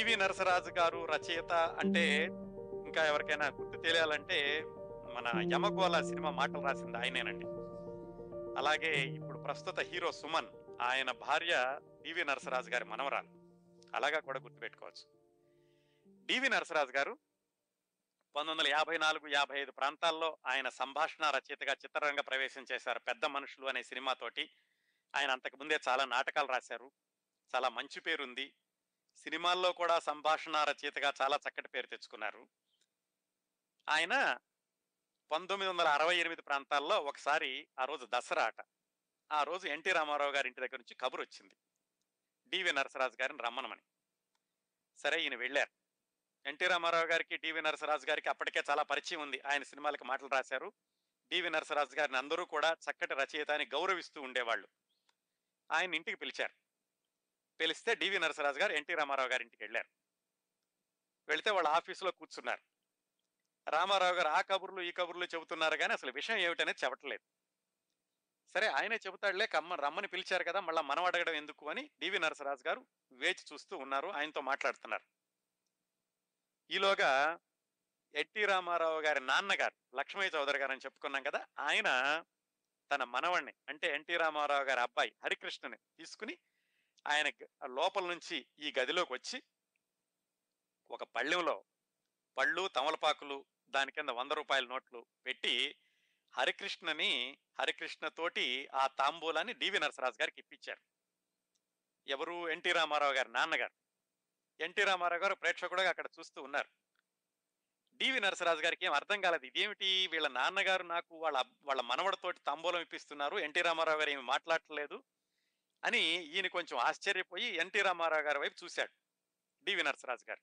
డివి నరసరాజు గారు రచయిత అంటే ఇంకా ఎవరికైనా గుర్తు తెలియాలంటే మన యమగోళ సినిమా మాటలు రాసింది ఆయనేనండి. అలాగే ఇప్పుడు ప్రస్తుత హీరో సుమన్ ఆయన భార్య డివి నరసరాజు గారి మనవరాలు. అలాగా కూడా గుర్తుపెట్టుకోవచ్చు. డివి నరసరాజు గారు పంతొమ్మిది వందల యాభై నాలుగు యాభై ఐదు ప్రాంతాల్లో ఆయన సంభాషణ రచయితగా చిత్రరంగ ప్రవేశం చేశారు. పెద్ద మనుషులు అనే సినిమాతోటి ఆయన అంతకు ముందే చాలా నాటకాలు రాశారు. చాలా మంచి పేరుంది. సినిమాల్లో కూడా సంభాషణ రచయితగా చాలా చక్కటి పేరు తెచ్చుకున్నారు. ఆయన పంతొమ్మిది వందల అరవై ఎనిమిది ప్రాంతాల్లో ఒకసారి ఆ రోజు దసరా ఆట. ఆ రోజు ఎన్టీ రామారావు గారి ఇంటి దగ్గర నుంచి కబురు వచ్చింది. డివి నరసరాజు గారిని రమ్మనమని. సరే ఈయన వెళ్ళారు. ఎన్టీ రామారావు గారికి డివి నరసరాజు గారికి అప్పటికే చాలా పరిచయం ఉంది. ఆయన సినిమాలకు మాటలు రాశారు. డివి నరసరాజు గారిని అందరూ కూడా చక్కటి రచయిత అని గౌరవిస్తూ ఉండేవాళ్ళు. ఆయన ఇంటికి పిలిచారు. పిలిస్తే డివి నరసరాజు గారు ఎన్టీ రామారావు గారి ఇంటికి వెళ్ళారు. వెళితే వాళ్ళ ఆఫీసులో కూర్చున్నారు. రామారావు గారు ఆ కబుర్లు ఈ కబుర్లు చెబుతున్నారు కానీ అసలు విషయం ఏమిటనేది చెప్పట్లేదు. సరే ఆయనే చెబుతాడులే కమ్మ రమ్మని పిలిచారు కదా మళ్ళీ మనం అడగడం ఎందుకు? అని డివి నరసరాజు గారు వేచి చూస్తూ ఉన్నారు ఆయనతో మాట్లాడుతున్నారు. ఈలోగా ఎన్టీ రామారావు గారి నాన్నగారు లక్ష్మయ్య చౌదరి గారు అని చెప్పుకున్నాం కదా ఆయన తన మనవణ్ణి అంటే ఎన్టీ రామారావు గారి అబ్బాయి హరికృష్ణని తీసుకుని ఆయన లోపల నుంచి ఈ గదిలోకి వచ్చి ఒక పళ్ళెంలో పళ్ళు తమలపాకులు దాని కింద వంద రూపాయల నోట్లు పెట్టి హరికృష్ణని హరికృష్ణతోటి ఆ తాంబూలాన్ని డివి నరసరాజు గారికి ఇప్పించారు. ఎవరు? ఎన్టీ రామారావు గారి నాన్నగారు. ఎన్టీ రామారావు గారు ప్రేక్షకుడుగా అక్కడ చూస్తూ ఉన్నారు. డివి నరసరాజు గారికి ఏం అర్థం కాలేదు. ఇదేమిటి? వీళ్ళ నాన్నగారు నాకు వాళ్ళ వాళ్ళ మనవడితోటి తాంబూలం ఇప్పిస్తున్నారు. ఎన్టీ రామారావు గారు ఏమి మాట్లాడలేదు అని ఈయన కొంచెం ఆశ్చర్యపోయి ఎన్టీ రామారావు గారి వైపు చూశాడు. డివి నరసరాజు గారు.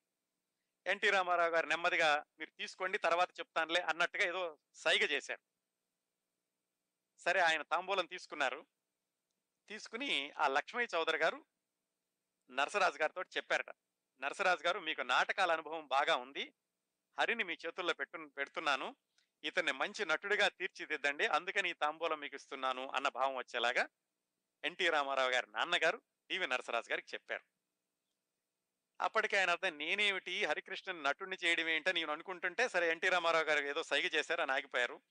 ఎన్టీ రామారావు గారు నెమ్మదిగా మీరు తీసుకోండి తర్వాత చెప్తానులే అన్నట్టుగా ఏదో సైగ చేశారు. సరే ఆయన తాంబూలం తీసుకున్నారు. తీసుకుని ఆ లక్ష్మయ్య చౌదరి గారు నరసరాజు గారితో చెప్పారట. నరసరాజు గారు మీకు నాటకాల అనుభవం బాగా ఉంది. హరిని మీ చేతుల్లో పెట్టు పెడుతున్నాను. ఇతన్ని మంచి నటుడిగా తీర్చిదిద్దండి. అందుకని ఈ తాంబూలం మీకు ఇస్తున్నాను అన్న భావం వచ్చేలాగా ఎన్టీ రామారావు గారి నాన్నగారు డివి నరసరాజు గారికి చెప్పారు. అప్పటికే ఆయన అర్థం నేనేమిటి? హరికృష్ణన్ నటుడిని చేయడం ఏంటో నేను అనుకుంటుంటే సరే ఎన్టీ రామారావు గారు ఏదో సైగ చేశారు అని ఆగిపోయారు.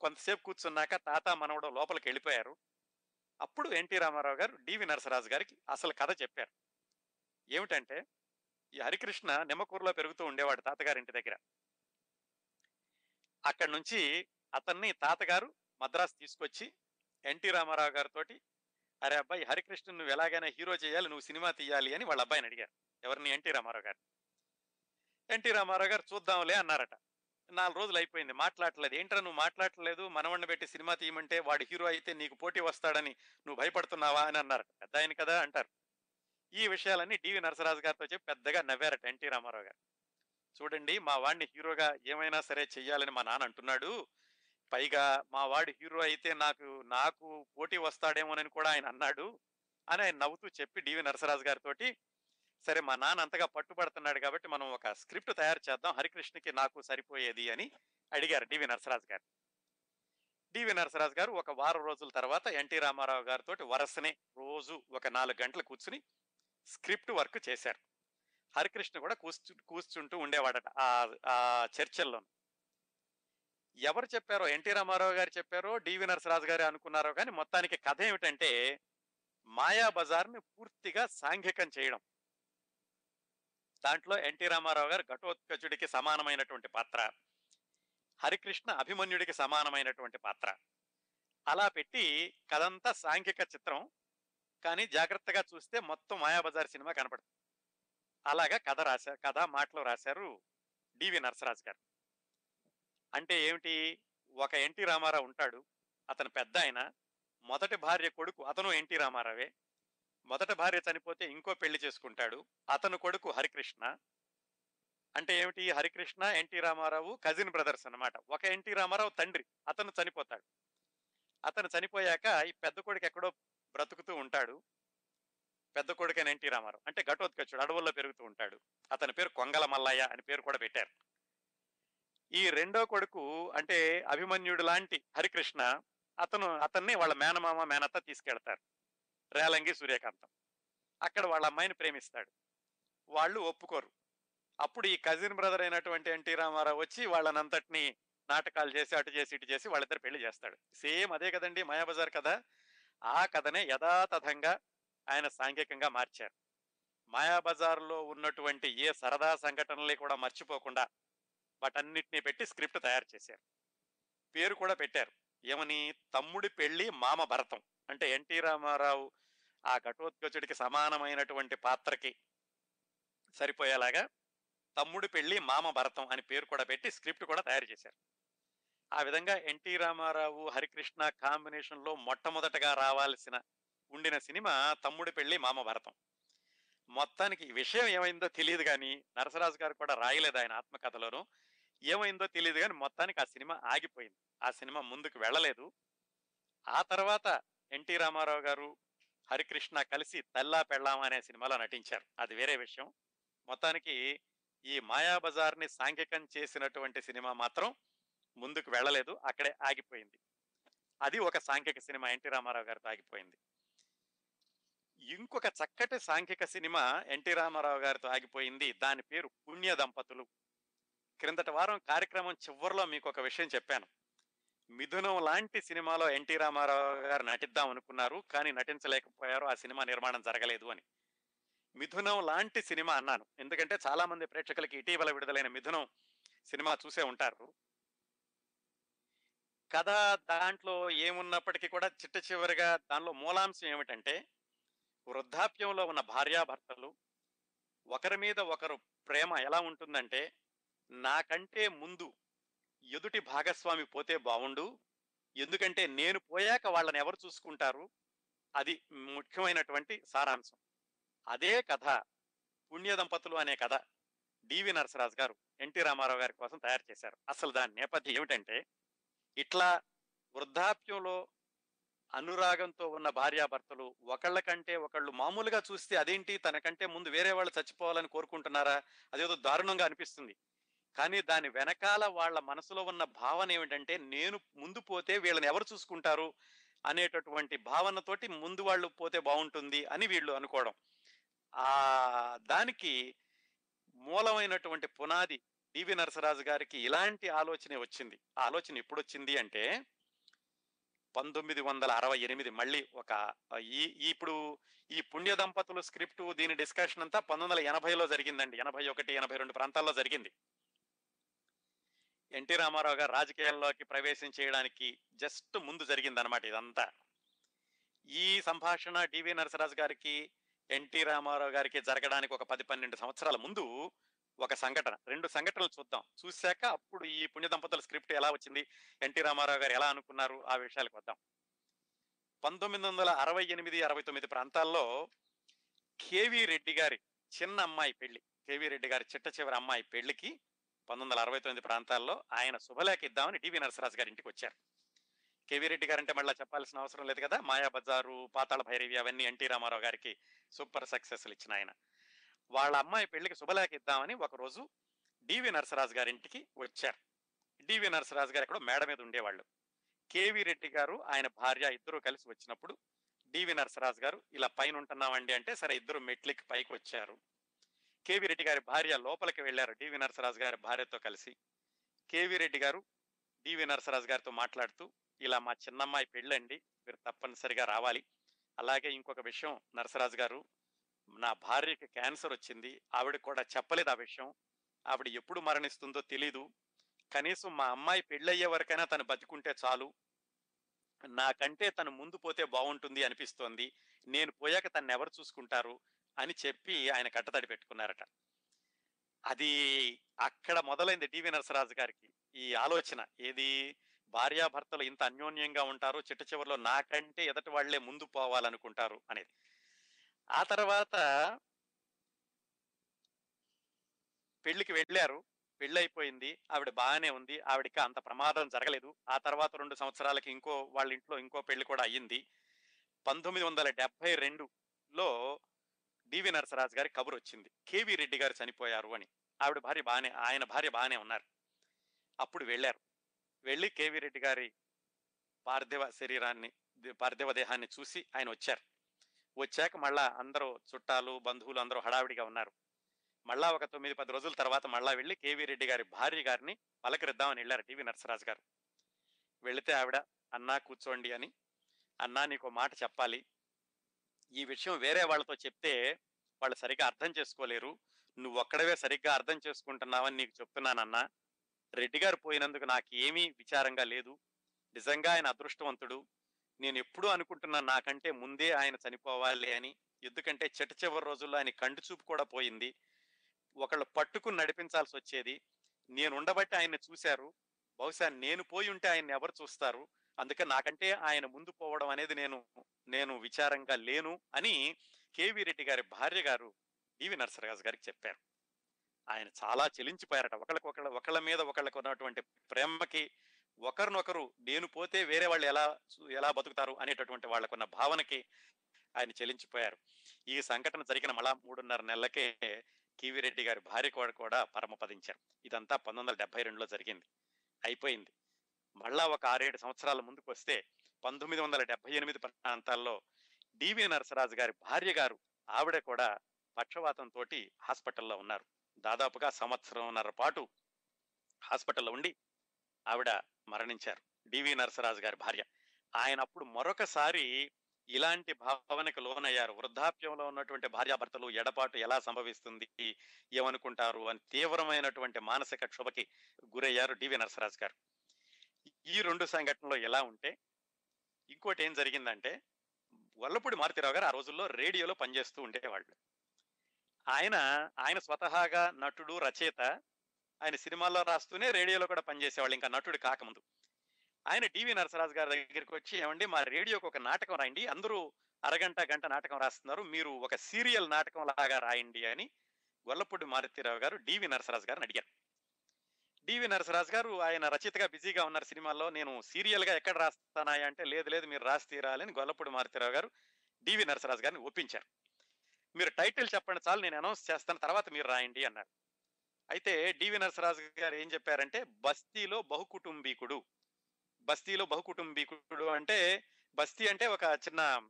కొంతసేపు కూర్చున్నాక తాత మనవడు లోపలికి వెళ్ళిపోయారు. అప్పుడు ఎన్టీ రామారావు గారు డివి నరసరాజు గారికి అసలు కథ చెప్పారు. ఏమిటంటే ఈ హరికృష్ణ నిమ్మకూరులో పెరుగుతూ ఉండేవాడు తాతగారి ఇంటి దగ్గర. అక్కడి నుంచి అతన్ని తాతగారు మద్రాసు తీసుకొచ్చి ఎన్టీ రామారావు గారితో అరే అబ్బాయి హరికృష్ణ నువ్వు ఎలాగైనా హీరో చేయాలి నువ్వు సినిమా తీయాలి అని వాళ్ళ అబ్బాయిని అడిగారు. ఎవరిని? ఎన్టీ రామారావు గారు ఎన్టీ రామారావు గారు చూద్దాంలే అన్నారట. నాలుగు రోజులు అయిపోయింది. మాట్లాడలేదు. ఏంట్రా నువ్వు మాట్లాడలేదు? మనవణ్ణి పెట్టి సినిమా తీయమంటే వాడు హీరో అయితే నీకు పోటీ వస్తాడని నువ్వు భయపడుతున్నావా అని అన్నారు పెద్ద ఆయన కదా అంటారు. ఈ విషయాలన్నీ డివి నరసరాజు గారితో చెప్పి పెద్దగా నవ్వారట ఎన్టీ రామారావు గారు. చూడండి మా వాడిని హీరోగా ఏమైనా సరే చెయ్యాలని మా నాన్న అంటున్నాడు. పైగా మా వాడు హీరో అయితే నాకు నాకు పోటీ వస్తాడేమోనని కూడా ఆయన అన్నాడు అని ఆయన నవ్వుతూ చెప్పి డివి నరసరాజు గారితోటి సరే మా నాన్న అంతగా పట్టుబడుతున్నాడు కాబట్టి మనం ఒక స్క్రిప్ట్ తయారు చేద్దాం హరికృష్ణకి నాకు సరిపోయేది అని అడిగారు డివి నరసరాజు గారు. డివి నరసరాజు గారు ఒక వారం రోజుల తర్వాత ఎన్టీ రామారావు గారితో వరసనే రోజు ఒక నాలుగు గంటలు కూర్చుని స్క్రిప్ట్ వర్క్ చేశారు. హరికృష్ణ కూడా కూర్చు కూర్చుంటూ ఉండేవాడట ఆ ఆ చర్చల్లో ఎవరు చెప్పారో ఎన్టీ రామారావు గారు చెప్పారో డివి నరసరాజు గారు అనుకున్నారో కానీ మొత్తానికి కథ ఏమిటంటే మాయా బజార్ని పూర్తిగా సాంఘికం చేయడం. దాంట్లో ఎన్టీ రామారావు గారు ఘటోత్కచుడికి సమానమైనటువంటి పాత్ర హరికృష్ణ అభిమన్యుడికి సమానమైనటువంటి పాత్ర. అలా పెట్టి కథంతా సాంఘిక చిత్రం కానీ జాగ్రత్తగా చూస్తే మొత్తం మాయాబజార్ సినిమా కనపడుతుంది. అలాగా కథ రాశారు కథ మాటలు రాశారు డివి నరసరాజు గారు. అంటే ఏమిటి? ఒక ఎన్టీ రామారావు ఉంటాడు. అతను పెద్ద ఆయన. మొదటి భార్య కొడుకు అతను ఎన్టీ రామారావే. మొదటి భార్య చనిపోతే ఇంకో పెళ్ళి చేసుకుంటాడు. అతను కొడుకు హరికృష్ణ. అంటే ఏమిటి? Harikrishna NT Rama Rao cousin brothers అన్నమాట. ఒక ఎన్టీ రామారావు తండ్రి. అతను చనిపోతాడు. అతను చనిపోయాక ఈ పెద్ద కొడుకు ఎక్కడో బ్రతుకుతూ ఉంటాడు. పెద్ద కొడుకైన ఎన్టీ రామారావు. అంటే ఘటోత్కచుడు అడవుల్లో పెరుగుతూ ఉంటాడు. అతని పేరు కొంగల మల్లయ్య అని పేరు కూడా పెట్టారు. ఈ రెండో కొడుకు అంటే అభిమన్యుడు లాంటి హరికృష్ణ అతను అతన్ని వాళ్ళ మేనమామ మేనత్త తీసుకెళ్తారు. రేలంగి సూర్యకాంతం. అక్కడ వాళ్ళ అమ్మాయిని ప్రేమిస్తాడు. వాళ్ళు ఒప్పుకోరు. అప్పుడు ఈ కజిన్ బ్రదర్ అయినటువంటి ఎన్టీ రామారావు వచ్చి వాళ్ళనంతటిని నాటకాలు చేసి అటు చేసి ఇటు చేసి వాళ్ళిద్దరు పెళ్ళి చేస్తాడు. సేమ్ అదే కదండి మాయాబజార్ కథ. ఆ కథనే యథాతథంగా ఆయన సాంఘికంగా మార్చారు. మాయాబజార్లో ఉన్నటువంటి ఏ సరదా సంఘటనలే కూడా మర్చిపోకుండా వాటన్నిటినీ పెట్టి స్క్రిప్ట్ తయారు చేశారు. పేరు కూడా పెట్టారు. ఏమని? తమ్ముడి పెళ్ళి మామ భరతం. అంటే ఎన్టీ రామారావు ఆ ఘటోత్కచుడికి సమానమైనటువంటి పాత్రకి సరిపోయేలాగా తమ్ముడి పెళ్ళి మామ భరతం అని పేరు కూడా పెట్టి స్క్రిప్ట్ కూడా తయారు చేశారు. ఆ విధంగా ఎన్టీ రామారావు హరికృష్ణ కాంబినేషన్లో మొట్టమొదటగా రావాల్సిన ఉండిన సినిమా తమ్ముడి పెళ్ళి మామ భరతం. మొత్తానికి విషయం ఏమైందో తెలియదు కానీ నరసరాజు గారు కూడా రాయలేదు ఆయన ఆత్మకథలోనూ. ఏమైందో తెలియదు కానీ మొత్తానికి ఆ సినిమా ఆగిపోయింది. ఆ సినిమా ముందుకు వెళ్ళలేదు. ఆ తర్వాత ఎన్టీ రామారావు గారు హరికృష్ణ కలిసి తల్లా పెళ్ళాం అనే సినిమాలో నటించారు. అది వేరే విషయం. మొత్తానికి ఈ మాయాబజార్ని సాంఘికం చేసినటువంటి సినిమా మాత్రం ముందుకు వెళ్ళలేదు. అక్కడే ఆగిపోయింది. అది ఒక సాంఘిక సినిమా ఎన్టీ రామారావు గారితో ఆగిపోయింది. ఇంకొక చక్కటి సాంఘిక సినిమా ఎన్టీ రామారావు గారితో ఆగిపోయింది. దాని పేరు పుణ్య దంపతులు క్రిందటి వారం కార్యక్రమం చివరిలో మీకు ఒక విషయం చెప్పాను. మిథునం లాంటి సినిమాలో ఎన్టీ రామారావు గారు నటిద్దాం అనుకున్నారు కానీ నటించలేకపోయారు ఆ సినిమా నిర్మాణం జరగలేదు అని. మిథునం లాంటి సినిమా అన్నాను. ఎందుకంటే చాలా మంది ప్రేక్షకులకి ఇటీవల విడుదలైన మిథునం సినిమా చూసే ఉంటారు. కథ దాంట్లో ఏమున్నప్పటికీ కూడా చిట్ట చివరిగా దానిలో మూలాంశం ఏమిటంటే వృద్ధాప్యంలో ఉన్న భార్యాభర్తలు ఒకరి మీద ఒకరు ప్రేమ ఎలా ఉంటుందంటే నాకంటే ముందు ఎదుటి భాగస్వామి పోతే బాగుండు ఎందుకంటే నేను పోయాక వాళ్ళని ఎవరు చూసుకుంటారు? అది ముఖ్యమైనటువంటి సారాంశం. అదే కథ పుణ్య దంపతులు అనే కథ డివి నరసరాజు గారు ఎన్టీ రామారావు గారి కోసం తయారు చేశారు. అసలు దాని నేపథ్యం ఏమిటంటే ఇట్లా వృద్ధాప్యంలో అనురాగంతో ఉన్న భార్యాభర్తలు ఒకళ్ళ కంటే ఒకళ్ళు మామూలుగా చూస్తే అదేంటి? తనకంటే ముందు వేరే వాళ్ళు చచ్చిపోవాలని కోరుకుంటున్నారా? అదేదో దారుణంగా అనిపిస్తుంది. కానీ దాని వెనకాల వాళ్ళ మనసులో ఉన్న భావన ఏమిటంటే నేను ముందు పోతే వీళ్ళని ఎవరు చూసుకుంటారు అనేటటువంటి భావనతోటి ముందు వాళ్ళు పోతే బాగుంటుంది అని వీళ్ళు అనుకోవడం. ఆ దానికి మూలమైనటువంటి పునాది డివి నరసరాజు గారికి ఇలాంటి ఆలోచనే వచ్చింది. ఆలోచన ఎప్పుడు వచ్చింది అంటే పంతొమ్మిది వందల అరవై ఎనిమిది మళ్ళీ ఒక ఈ ఇప్పుడు ఈ పుణ్య దంపతులు స్క్రిప్ట్ దీని డిస్కషన్ అంతా పంతొమ్మిది వందల ఎనభైలో జరిగిందండి. ఎనభై ఒకటి ఎనభై రెండు ప్రాంతాల్లో జరిగింది. ఎన్టీ రామారావు గారు రాజకీయాల్లోకి ప్రవేశం చేయడానికి జస్ట్ ముందు జరిగిందనమాట ఇదంతా. ఈ సంభాషణ డివి నరసరాజు గారికి ఎన్టీ రామారావు గారికి జరగడానికి ఒక పది పన్నెండు సంవత్సరాల ముందు ఒక సంఘటన. రెండు సంఘటనలు చూద్దాం. చూశాక అప్పుడు ఈ పుణ్య దంపతుల స్క్రిప్ట్ ఎలా వచ్చింది ఎన్టీ రామారావు గారు ఎలా అనుకున్నారు ఆ విషయాలకు వద్దాం. పంతొమ్మిది వందల అరవై ఎనిమిది అరవై తొమ్మిది ప్రాంతాల్లో కేవి రెడ్డి గారి చిన్న అమ్మాయి పెళ్ళి కేవి రెడ్డి గారి చిట్ట చివరి అమ్మాయి పెళ్ళికి పంతొమ్మిది వందల అరవై తొమ్మిది ప్రాంతాల్లో ఆయన శుభలేఖ ఇద్దామని డివి నరసరాజు గారి ఇంటికి వచ్చారు. కేవీ రెడ్డి గారు అంటే మళ్ళీ చెప్పాల్సిన అవసరం లేదు కదా? మాయా బజారు పాతాళ భైరవి అవన్నీ ఎన్టీ రామారావు గారికి సూపర్ సక్సెస్లు ఇచ్చిన ఆయన. వాళ్ళ అమ్మాయి పెళ్ళికి శుభలేఖ ఇద్దామని ఒకరోజు డివి నరసరాజు గారి ఇంటికి వచ్చారు. డివి నరసరాజు గారు ఎక్కడో మేడ మీద ఉండేవాళ్ళు. కేవీ రెడ్డి గారు ఆయన భార్య ఇద్దరు కలిసి వచ్చినప్పుడు డివి నరసరాజు గారు ఇలా పైన ఉంటున్నామండి అంటే సరే ఇద్దరు మెట్లకి పైకి వచ్చారు. కేవీ రెడ్డి గారి భార్య లోపలికి వెళ్ళారు. డివి నరసరాజు గారి భార్యతో కలిసి. కేవీ రెడ్డి గారు డివి నరసరాజు గారితో మాట్లాడుతూ ఇలా మా చిన్నమ్మాయి పెళ్ళండి. మీరు తప్పనిసరిగా రావాలి. అలాగే ఇంకొక విషయం నరసరాజు గారు నా భార్యకి క్యాన్సర్ వచ్చింది. ఆవిడ కూడా చెప్పలేదు ఆ విషయం. ఆవిడ ఎప్పుడు మరణిస్తుందో తెలీదు. కనీసం మా అమ్మాయి పెళ్ళయ్యే వరకైనా తను బతికుంటే చాలు. నాకంటే తను ముందు పోతే బాగుంటుంది అనిపిస్తోంది. నేను పోయాక తను ఎవరు చూసుకుంటారు? అని చెప్పి ఆయన కట్టతడి పెట్టుకున్నారట. అది అక్కడ మొదలైంది డివి నరసరాజు గారికి ఈ ఆలోచన. ఏది భార్యాభర్తలు ఇంత అన్యోన్యంగా ఉంటారు చిట్ట చివరిలో నాకంటే ఎదటి వాళ్ళే ముందు పోవాలనుకుంటారు అనేది. ఆ తర్వాత పెళ్ళికి వెళ్ళారు. పెళ్ళైపోయింది. ఆవిడ బాగానే ఉంది. ఆవిడకి అంత ప్రమాదం జరగలేదు. ఆ తర్వాత రెండు సంవత్సరాలకి ఇంకో వాళ్ళ ఇంట్లో ఇంకో పెళ్ళి కూడా అయ్యింది. పంతొమ్మిది వందల డెబ్బై రెండులో డివి నరసరాజు గారి కబురు వచ్చింది. కేవీ రెడ్డి గారు చనిపోయారు అని. ఆవిడ భార్య బాగానే ఆయన భార్య బాగానే ఉన్నారు. అప్పుడు వెళ్ళారు. వెళ్ళి కేవీ రెడ్డి గారి పార్థివ శరీరాన్ని పార్థివ దేహాన్ని చూసి ఆయన వచ్చారు. వచ్చాక మళ్ళా అందరూ చుట్టాలు బంధువులు అందరూ హడావిడిగా ఉన్నారు. మళ్ళా ఒక తొమ్మిది పది రోజుల తర్వాత మళ్ళా వెళ్ళి కేవీ రెడ్డి గారి భార్య గారిని పలకరిద్దామని వెళ్ళారు టీవీ నరసరాజు గారు. వెళితే ఆవిడ అన్నా కూర్చోండి అని. అన్నా నీకు మాట చెప్పాలి. ఈ విషయం వేరే వాళ్ళతో చెప్తే వాళ్ళు సరిగ్గా అర్థం చేసుకోలేరు. నువ్వు ఒక్కడవే సరిగ్గా అర్థం చేసుకుంటున్నావని నీకు చెప్తున్నానన్నా. రెడ్డి గారు పోయినందుకు నాకు ఏమీ విచారంగా లేదు. నిజంగా ఆయన అదృష్టవంతుడు. నేను ఎప్పుడూ అనుకుంటున్నాను నాకంటే ముందే ఆయన చనిపోవాలి అని. ఎందుకంటే చెట్టు చివరి రోజుల్లో ఆయన కంటి చూపు కూడా పోయింది. ఒకళ్ళు పట్టుకుని నడిపించాల్సి వచ్చేది. నేను ఉండబట్టి ఆయన చూశారు. బహుశా నేను పోయి ఉంటే ఆయన్ని ఎవరు చూస్తారు? అందుకే నాకంటే ఆయన ముందు పోవడం అనేది నేను నేను విచారంగా లేను అని కేవీ రెడ్డి గారి భార్య గారు ఈవి నరసరాజు గారికి చెప్పారు. ఆయన చాలా చెలించిపోయారట. ఒకళ్ళకొకళ్ళ ఒకళ్ళ మీద ఒకళ్ళకు ఉన్నటువంటి ప్రేమకి ఒకరినొకరు నేను పోతే వేరే వాళ్ళు ఎలా ఎలా బతుకుతారు అనేటటువంటి వాళ్ళకున్న భావనకి ఆయన చెలించిపోయారు. ఈ సంఘటన జరిగిన మళ్ళా మూడున్నర నెలలకే రెడ్డి గారి భార్య కూడా కూడా పరమపదించారు. ఇదంతా పంతొమ్మిది వందల డెబ్బై రెండులో జరిగింది. అయిపోయింది. మళ్ళా ఒక ఆరేడు సంవత్సరాల ముందుకు వస్తే పంతొమ్మిది వందల డెబ్బై ఎనిమిది ప్రాంతాల్లో డివి నరసరాజు గారి భార్య గారు ఆవిడ కూడా పక్షవాతంతో హాస్పిటల్లో ఉన్నారు. దాదాపుగా సంవత్సరంన్నర పాటు హాస్పిటల్లో ఉండి ఆవిడ మరణించారు. డివి నరసరాజు గారి భార్య. ఆయన అప్పుడు మరొకసారి ఇలాంటి భావనకు లోనయ్యారు. వృద్ధాప్యంలో ఉన్నటువంటి భార్యాభర్తలు ఎడపాటు ఎలా సంభవిస్తుంది? ఏమనుకుంటారు? అని తీవ్రమైనటువంటి మానసిక క్షోభకి గురయ్యారు డివి నరసరాజు గారు. ఈ రెండు సంఘటనలు ఎలా ఉంటే ఇంకోటి ఏం జరిగిందంటే వల్లపూడి మారుతిరావు గారు ఆ రోజుల్లో రేడియోలో పనిచేస్తూ ఉండేవాళ్ళు. ఆయన ఆయన స్వతహాగా నటుడు రచయిత. ఆయన సినిమాల్లో రాస్తూనే రేడియోలో కూడా పనిచేసేవాళ్ళు. ఇంకా నటుడు కాకముందు. ఆయన టీవీ నరసరాజు గారి దగ్గరికి వచ్చి ఏమండి మా రేడియోకి ఒక నాటకం రాయండి. అందరూ అరగంట గంట నాటకం రాస్తున్నారు. మీరు ఒక సీరియల్ నాటకం లాగా రాయండి అని గొల్లపూడి మారుతీరావు గారు డివి నరసరాజు గారిని అడిగారు. డివి నరసరాజు గారు ఆయన రచయితగా బిజీగా ఉన్నారు సినిమాల్లో. నేను సీరియల్గా ఎక్కడ రాస్తానా అంటే లేదు లేదు మీరు రాసి తీరాలని గొల్లపూడి మారుతీరావు గారు డివి నరసరాజు గారిని ఒప్పించారు. మీరు టైటిల్ చెప్పండి చాలు నేను అనౌన్స్ చేస్తాను. తర్వాత మీరు రాయండి అన్నారు. అయితే డివి నరసరాజు గారు ఏం చెప్పారంటే బస్తీలో బహుకుటుంబీకుడు బస్తీలో బహుకుటుంబీకుడు అంటే బస్తీ అంటే ఒక చిన్న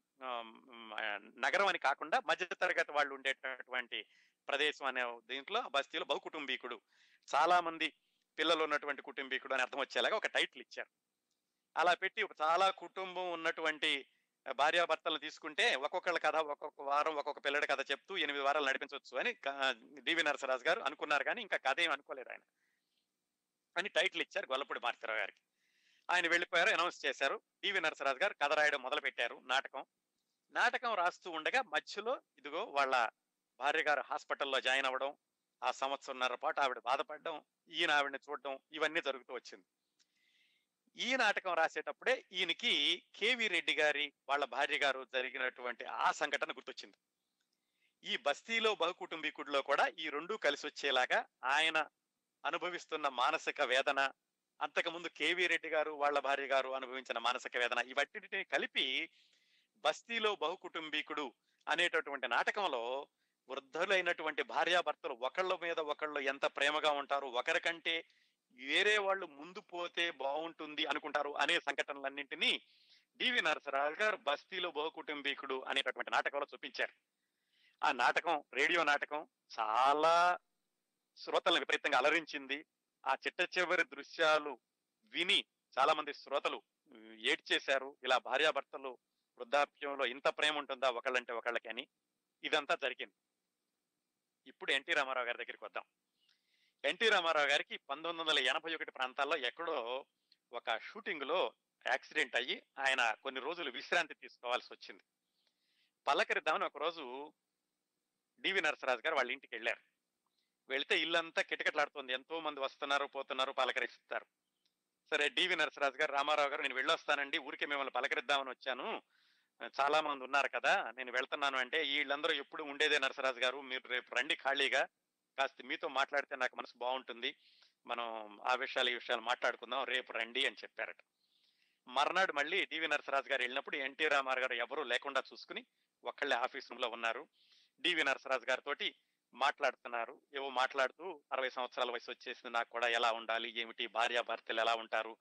నగరం అని కాకుండా మధ్యతరగతి వాళ్ళు ఉండేటటువంటి ప్రదేశం అనే దీంట్లో బస్తీలో బహుకుటుంబీకుడు. చాలా మంది పిల్లలు ఉన్నటువంటి కుటుంబీకుడు అని అర్థం వచ్చేలాగా ఒక టైటిల్ ఇచ్చారు. అలా పెట్టి చాలా కుటుంబం ఉన్నటువంటి భార్యాభర్తలను తీసుకుంటే ఒక్కొక్కళ్ళ కథ ఒక్కొక్క వారం ఒక్కొక్క పిల్లడి కథ చెప్తూ ఎనిమిది వారాలు నడిపించవచ్చు అని డివి నరసరాజు గారు అనుకున్నారు కానీ ఇంకా కథ ఏం అనుకోలేదు ఆయన. అని టైటిల్ ఇచ్చారు గొల్లపూడి మారుతిరావు గారికి. ఆయన వెళ్ళిపోయారు అనౌన్స్ చేశారు. డివి నరసరాజు గారు కథ రాయడం మొదలు పెట్టారు నాటకం. నాటకం రాస్తూ ఉండగా మధ్యలో ఇదిగో వాళ్ళ భార్య గారు హాస్పిటల్లో జాయిన్ అవ్వడం ఆ సంవత్సరంన్నర పాటు ఆవిడ బాధపడడం ఈయన ఆవిడని చూడడం ఇవన్నీ జరుగుతూ వచ్చింది. ఈ నాటకం రాసేటప్పుడే ఈయనకి కేవీ రెడ్డి గారి వాళ్ళ భార్య గారు జరిగినటువంటి ఆ సంఘటన గుర్తొచ్చింది. ఈ బస్తీలో బహుకుటుంబీకుడిలో కూడా ఈ రెండూ కలిసి వచ్చేలాగా ఆయన అనుభవిస్తున్న మానసిక వేదన అంతకుముందు కేవీ రెడ్డి గారు వాళ్ళ భార్య గారు అనుభవించిన మానసిక వేదన ఇవన్నిటిని కలిపి బస్తీలో బహుకుటుంబీకుడు అనేటటువంటి నాటకంలో వృద్ధులైనటువంటి భార్యాభర్తలు ఒకళ్ళ మీద ఒకళ్ళు ఎంత ప్రేమగా ఉంటారు ఒకరికంటే వేరే వాళ్ళు ముందు పోతే బాగుంటుంది అనుకుంటారు అనే సంఘటనలన్నింటినీ డివి నరసరాజు గారు బస్తీలో బహుకుటుంబీకుడు అనేటటువంటి నాటకంలో చూపించారు. ఆ నాటకం రేడియో నాటకం చాలా శ్రోతలను విపరీతంగా అలరించింది. ఆ చిట్ట చివరి దృశ్యాలు విని చాలా మంది శ్రోతలు ఏడ్చేశారు. ఇలా భార్యాభర్తలు వృద్ధాప్యంలో ఇంత ప్రేమ ఉంటుందా ఒకళ్ళంటే ఒకళ్ళకి అని. ఇదంతా జరిగింది. ఇప్పుడు ఎన్టీ రామారావు గారి దగ్గరికి వద్దాం. ఎన్టీ రామారావు గారికి పంతొమ్మిది వందల ఎనభై ఒకటి ప్రాంతాల్లో ఎక్కడో ఒక షూటింగ్లో యాక్సిడెంట్ అయ్యి ఆయన కొన్ని రోజులు విశ్రాంతి తీసుకోవాల్సి వచ్చింది. పలకరిద్దామని ఒక రోజు డివి నరసరాజు గారు వాళ్ళ ఇంటికి వెళ్ళారు. వెళితే ఇల్లంతా కిటకిటలాడుతుంది. ఎంతో మంది వస్తున్నారు పోతున్నారు పలకరిస్తారు. సరే డివి నరసరాజు గారు రామారావు గారు నేను వెళ్ళొస్తానండి ఊరికే మిమ్మల్ని పలకరిద్దామని వచ్చాను. చాలా మంది ఉన్నారు కదా నేను వెళ్తున్నాను అంటే వీళ్ళందరూ ఎప్పుడు ఉండేదే నరసరాజు గారు. మీరు రేపు రండి ఖాళీగా. కాస్త మీతో మాట్లాడితే నాకు మనసు బాగుంటుంది. మనం ఆ విషయాలు ఈ విషయాలు మాట్లాడుకుందాం రేపు రండి అని చెప్పారట. మర్నాడు మళ్ళీ డివి నరసరాజు గారు వెళ్ళినప్పుడు ఎన్టీ రామారావు గారు ఎవరూ లేకుండా చూసుకుని ఒక్కళ్ళే ఆఫీస్ రూమ్లో ఉన్నారు. డివి నరసరాజు గారితో మాట్లాడుతున్నారు. ఏవో మాట్లాడుతూ అరవై సంవత్సరాల వయసు వచ్చేసింది నాకు కూడా ఎలా ఉండాలి ఏమిటి భార్యాభర్తలు ఎలా ఉంటారు?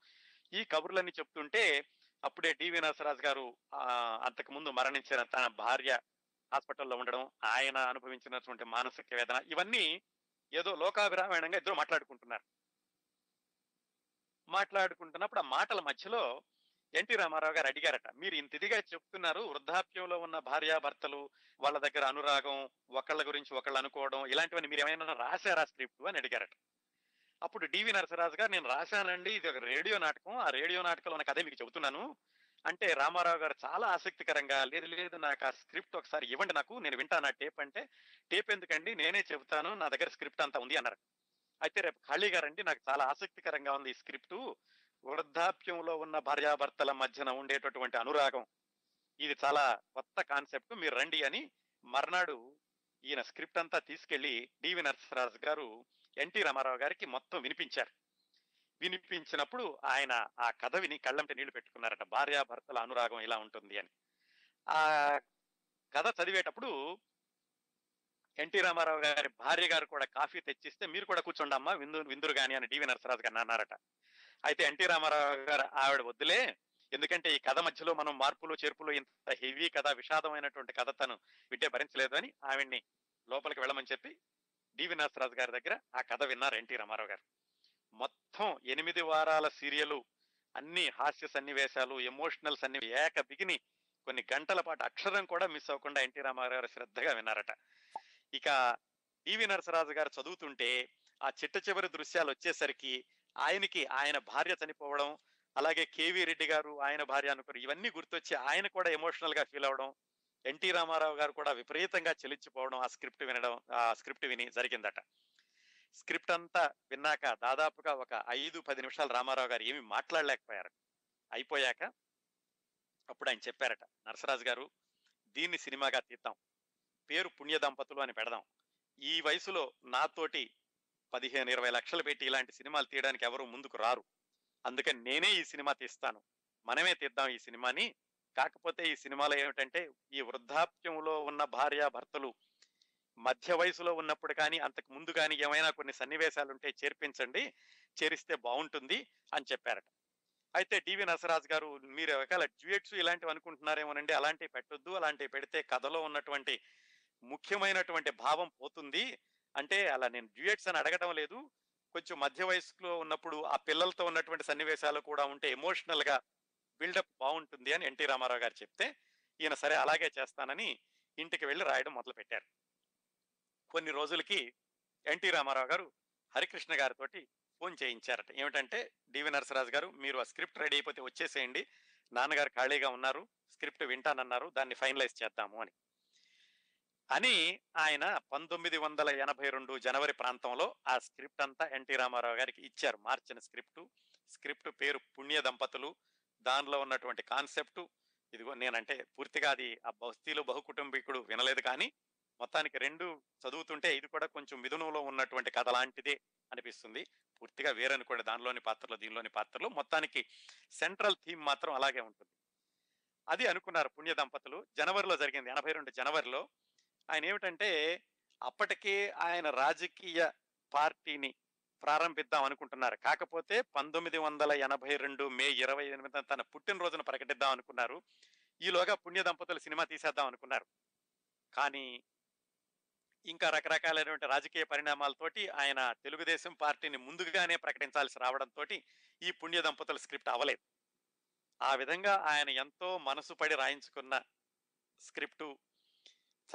ఈ కబుర్లన్నీ చెప్తుంటే అప్పుడే డివి నరసరాజు గారు అంతకు ముందు మరణించిన తన భార్య హాస్పిటల్లో ఉండడం ఆయన అనుభవించినటువంటి మానసిక వేదన ఇవన్నీ ఏదో లోకాభిరామాయణంగా ఇద్దరు మాట్లాడుకుంటున్నారు. మాట్లాడుకుంటున్నప్పుడు ఆ మాటల మధ్యలో ఎన్టీ రామారావు గారు అడిగారట మీరు ఇంత ఇదిగా చెప్తున్నారు వృద్ధాప్యంలో ఉన్న భార్యాభర్తలు వాళ్ళ దగ్గర అనురాగం ఒకళ్ళ గురించి ఒకళ్ళు అనుకోవడం ఇలాంటివన్నీ మీరు ఏమైనా రాశారా స్క్రిప్ట్? అని అడిగారట. అప్పుడు డివి నరసరాజు గారు నేను రాశానండి ఇది ఒక రేడియో నాటకం ఆ రేడియో నాటకంలో ఉన్న కథ మీకు చెబుతున్నాను. అంటే రామారావు గారు చాలా ఆసక్తికరంగా లేదు లేదు నాకు ఆ స్క్రిప్ట్ ఒకసారి ఇవ్వండి నాకు నేను వింటాను ఆ టేప్ అంటే టేప్ ఎందుకండి నేనే చెబుతాను నా దగ్గర స్క్రిప్ట్ అంతా ఉంది అన్నారు. అయితే రేపు ఖాళీ గారండి నాకు చాలా ఆసక్తికరంగా ఉంది ఈ స్క్రిప్ట్ వృద్ధాప్యంలో ఉన్న భార్యాభర్తల మధ్యన ఉండేటటువంటి అనురాగం. ఇది చాలా కొత్త కాన్సెప్ట్. మీరు రండి అని మర్నాడు ఈయన స్క్రిప్ట్ అంతా తీసుకెళ్ళి డివి నరసరాజు గారు ఎన్టీ రామారావు గారికి మొత్తం వినిపించారు. వినిపించినప్పుడు ఆయన ఆ కథ విని కళ్ళంటే నీళ్ళు పెట్టుకున్నారట భార్యాభర్తల అనురాగం ఇలా ఉంటుంది అని. ఆ కథ చదివేటప్పుడు ఎన్టీ రామారావు గారి భార్య గారు కూడా కాఫీ తెచ్చిస్తే మీరు కూడా కూర్చోండి అమ్మా విందు విందురు గాని అని డివి నరసరాజు గారిని అన్నారట. అయితే ఎన్టీ రామారావు గారు ఆవిడ వద్దులే. ఎందుకంటే ఈ కథ మధ్యలో మనం మార్పులు చేర్పులు ఇంత హెవీ కథ విషాదమైనటువంటి కథ తను వింటే భరించలేదు అని ఆవిడ్ని లోపలికి వెళ్ళమని చెప్పి డివి నరసరాజు గారి దగ్గర ఆ కథ విన్నారు ఎన్టీ రామారావు గారు. మొత్తం ఎనిమిది వారాల సీరియల్ అన్ని హాస్య సన్నివేశాలు ఎమోషనల్ సన్ని ఏక బిగిని కొన్ని గంటల పాటు అక్షరం కూడా మిస్ అవ్వకుండా ఎన్టీ రామారావు గారు శ్రద్ధగా విన్నారట. ఇక డివి నరసరాజు గారు చదువుతుంటే ఆ చిట్ట చివరి దృశ్యాలు వచ్చేసరికి ఆయనకి ఆయన భార్య చనిపోవడం అలాగే కేవీ రెడ్డి గారు ఆయన భార్య అనుకుని ఇవన్నీ గుర్తొచ్చి ఆయన కూడా ఎమోషనల్గా ఫీల్ అవడం ఎన్టీ రామారావు గారు కూడా విపరీతంగా చెలించిపోవడం ఆ స్క్రిప్ట్ వినడం ఆ స్క్రిప్ట్ విని జరిగిందట. స్క్రిప్ట్ అంతా విన్నాక దాదాపుగా ఒక ఐదు పది నిమిషాలు రామారావు గారు ఏమి మాట్లాడలేకపోయారు అయిపోయాక అప్పుడు ఆయన చెప్పారట నరసరాజు గారు దీన్ని సినిమాగా తీద్దాం. పేరు పుణ్య దంపతులు అని పెడదాం. ఈ వయసులో నాతోటి పదిహేను ఇరవై లక్షలు పెట్టి ఇలాంటి సినిమాలు తీయడానికి ఎవరు ముందుకు రారు. అందుకని నేనే ఈ సినిమా తీస్తాను. మనమే తీద్దాం ఈ సినిమాని. కాకపోతే ఈ సినిమాలో ఏమిటంటే ఈ వృద్ధాప్యంలో ఉన్న భార్య భర్తలు మధ్య వయసులో ఉన్నప్పుడు కానీ అంతకు ముందు కానీ ఏమైనా కొన్ని సన్నివేశాలు ఉంటే చేర్పించండి చేరిస్తే బాగుంటుంది అని చెప్పారట. అయితే డివి నసరాజ్ గారు మీరు ఒకవేళ డ్యూయట్స్ ఇలాంటివి అనుకుంటున్నారేమోనండి అలాంటివి పెట్టొద్దు అలాంటివి పెడితే కథలో ఉన్నటువంటి ముఖ్యమైనటువంటి భావం పోతుంది. అంటే అలా నేను డ్యూయట్స్ అని అడగడం లేదు. కొంచెం మధ్య వయసులో ఉన్నప్పుడు ఆ పిల్లలతో ఉన్నటువంటి సన్నివేశాలు కూడా ఉంటే ఎమోషనల్గా బిల్డప్ బాగుంటుంది అని ఎన్టీ రామారావు గారు చెప్తే ఈయన సరే అలాగే చేస్తానని ఇంటికి వెళ్ళి రాయడం మొదలు పెట్టారు కొన్ని రోజులకి ఎన్టీ రామారావు గారు హరికృష్ణ గారితో ఫోన్ చేయించారట. ఏమిటంటే డివి నరసరాజు గారు మీరు ఆ స్క్రిప్ట్ రెడీ అయిపోతే వచ్చేసేయండి. నాన్నగారు ఖాళీగా ఉన్నారు స్క్రిప్ట్ వింటానన్నారు దాన్ని ఫైనలైజ్ చేద్దాము అని. అని ఆయన పంతొమ్మిది వందల ఎనభై రెండు జనవరి ప్రాంతంలో ఆ స్క్రిప్ట్ అంతా ఎన్టీ రామారావు గారికి ఇచ్చారు. మార్చిన స్క్రిప్ట్. స్క్రిప్ట్ పేరు పుణ్య దంపతులు. దానిలో ఉన్నటువంటి కాన్సెప్ట్. ఇదిగో నేనంటే పూర్తిగా అది ఆ బస్తీలో బహుకుటుంబీకుడు వినలేదు కానీ మొత్తానికి రెండు చదువుతుంటే ఇది కూడా కొంచెం మిథునంలో ఉన్నటువంటి కథ లాంటిదే అనిపిస్తుంది. పూర్తిగా వేరనుకోండి దానిలోని పాత్రలు దీనిలోని పాత్రలు మొత్తానికి సెంట్రల్ థీమ్ మాత్రం అలాగే ఉంటుంది. అది అనుకున్నారు పుణ్య దంపతులు. జనవరిలో జరిగింది. ఎనభై రెండు జనవరిలో ఆయన ఏమిటంటే అప్పటికే ఆయన రాజకీయ పార్టీని ప్రారంభిద్దాం అనుకుంటున్నారు. కాకపోతే పంతొమ్మిది వందల ఎనభై రెండు మే ఇరవై ఎనిమిది తన పుట్టినరోజును ప్రకటిద్దాం అనుకున్నారు. ఈలోగా పుణ్య దంపతులు సినిమా తీసేద్దాం అనుకున్నారు. కానీ ఇంకా రకరకాలైనటువంటి రాజకీయ పరిణామాలతోటి ఆయన తెలుగుదేశం పార్టీని ముందుగానే ప్రకటించాల్సి రావడంతో ఈ పుణ్య దంపతుల స్క్రిప్ట్ అవ్వలేదు. ఆ విధంగా ఆయన ఎంతో మనసు పడి రాయించుకున్న స్క్రిప్టు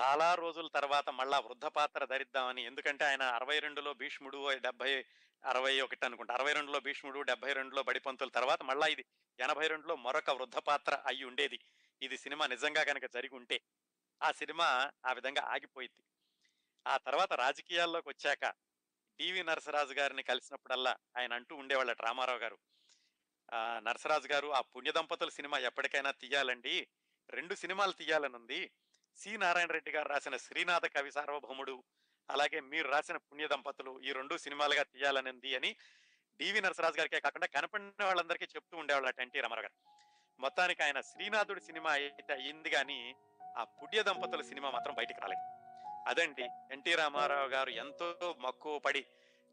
చాలా రోజుల తర్వాత మళ్ళా వృద్ధ పాత్ర ధరిద్దామని. ఎందుకంటే ఆయన అరవై రెండులో భీష్ముడు డెబ్బై అరవై ఒకటి అనుకుంటా అరవై రెండులో భీష్ముడు డెబ్బై రెండులో బడిపంతుల తర్వాత మళ్ళా ఇది ఎనభై రెండులో మరొక వృద్ధ పాత్ర అయి ఉండేది. ఇది సినిమా నిజంగా కనుక జరిగి ఉంటే ఆ సినిమా ఆ విధంగా ఆగిపోయింది ఆ తర్వాత రాజకీయాల్లోకి వచ్చాక డివి నరసరాజు గారిని కలిసినప్పుడల్లా ఆయన అంటూ ఉండేవాళ్ళ రామారావు గారు నరసరాజు గారు ఆ పుణ్య దంపతుల సినిమా ఎప్పటికైనా తీయాలండి. రెండు సినిమాలు తీయాలని ఉంది సి. నారాయణ రెడ్డి గారు రాసిన శ్రీనాథ కవి సార్వభౌముడు అలాగే మీరు రాసిన పుణ్య దంపతులు ఈ రెండు సినిమాలుగా తీయాలనింది అని డివి నరసరాజు గారికే కాకుండా కనపడిన వాళ్ళందరికీ చెప్తూ ఉండేవాళ్ళట ఎన్టీ రామారావు గారు. మొత్తానికి ఆయన శ్రీనాథుడి సినిమా అయితే అయింది కానీ ఆ పుణ్య దంపతుల సినిమా మాత్రం బయటికి రాలేదు. అదండి ఎన్టీ రామారావు గారు ఎంతో మక్కువ పడి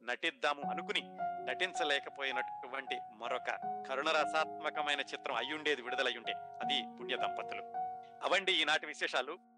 నటిద్దాము అనుకుని నటించలేకపోయినటువంటి మరొక కరుణరసాత్మకమైన చిత్రం అయ్యుండేది విడుదలయ్యుండే అది పుణ్య దంపతులు. అవండి ఈనాటి విశేషాలు.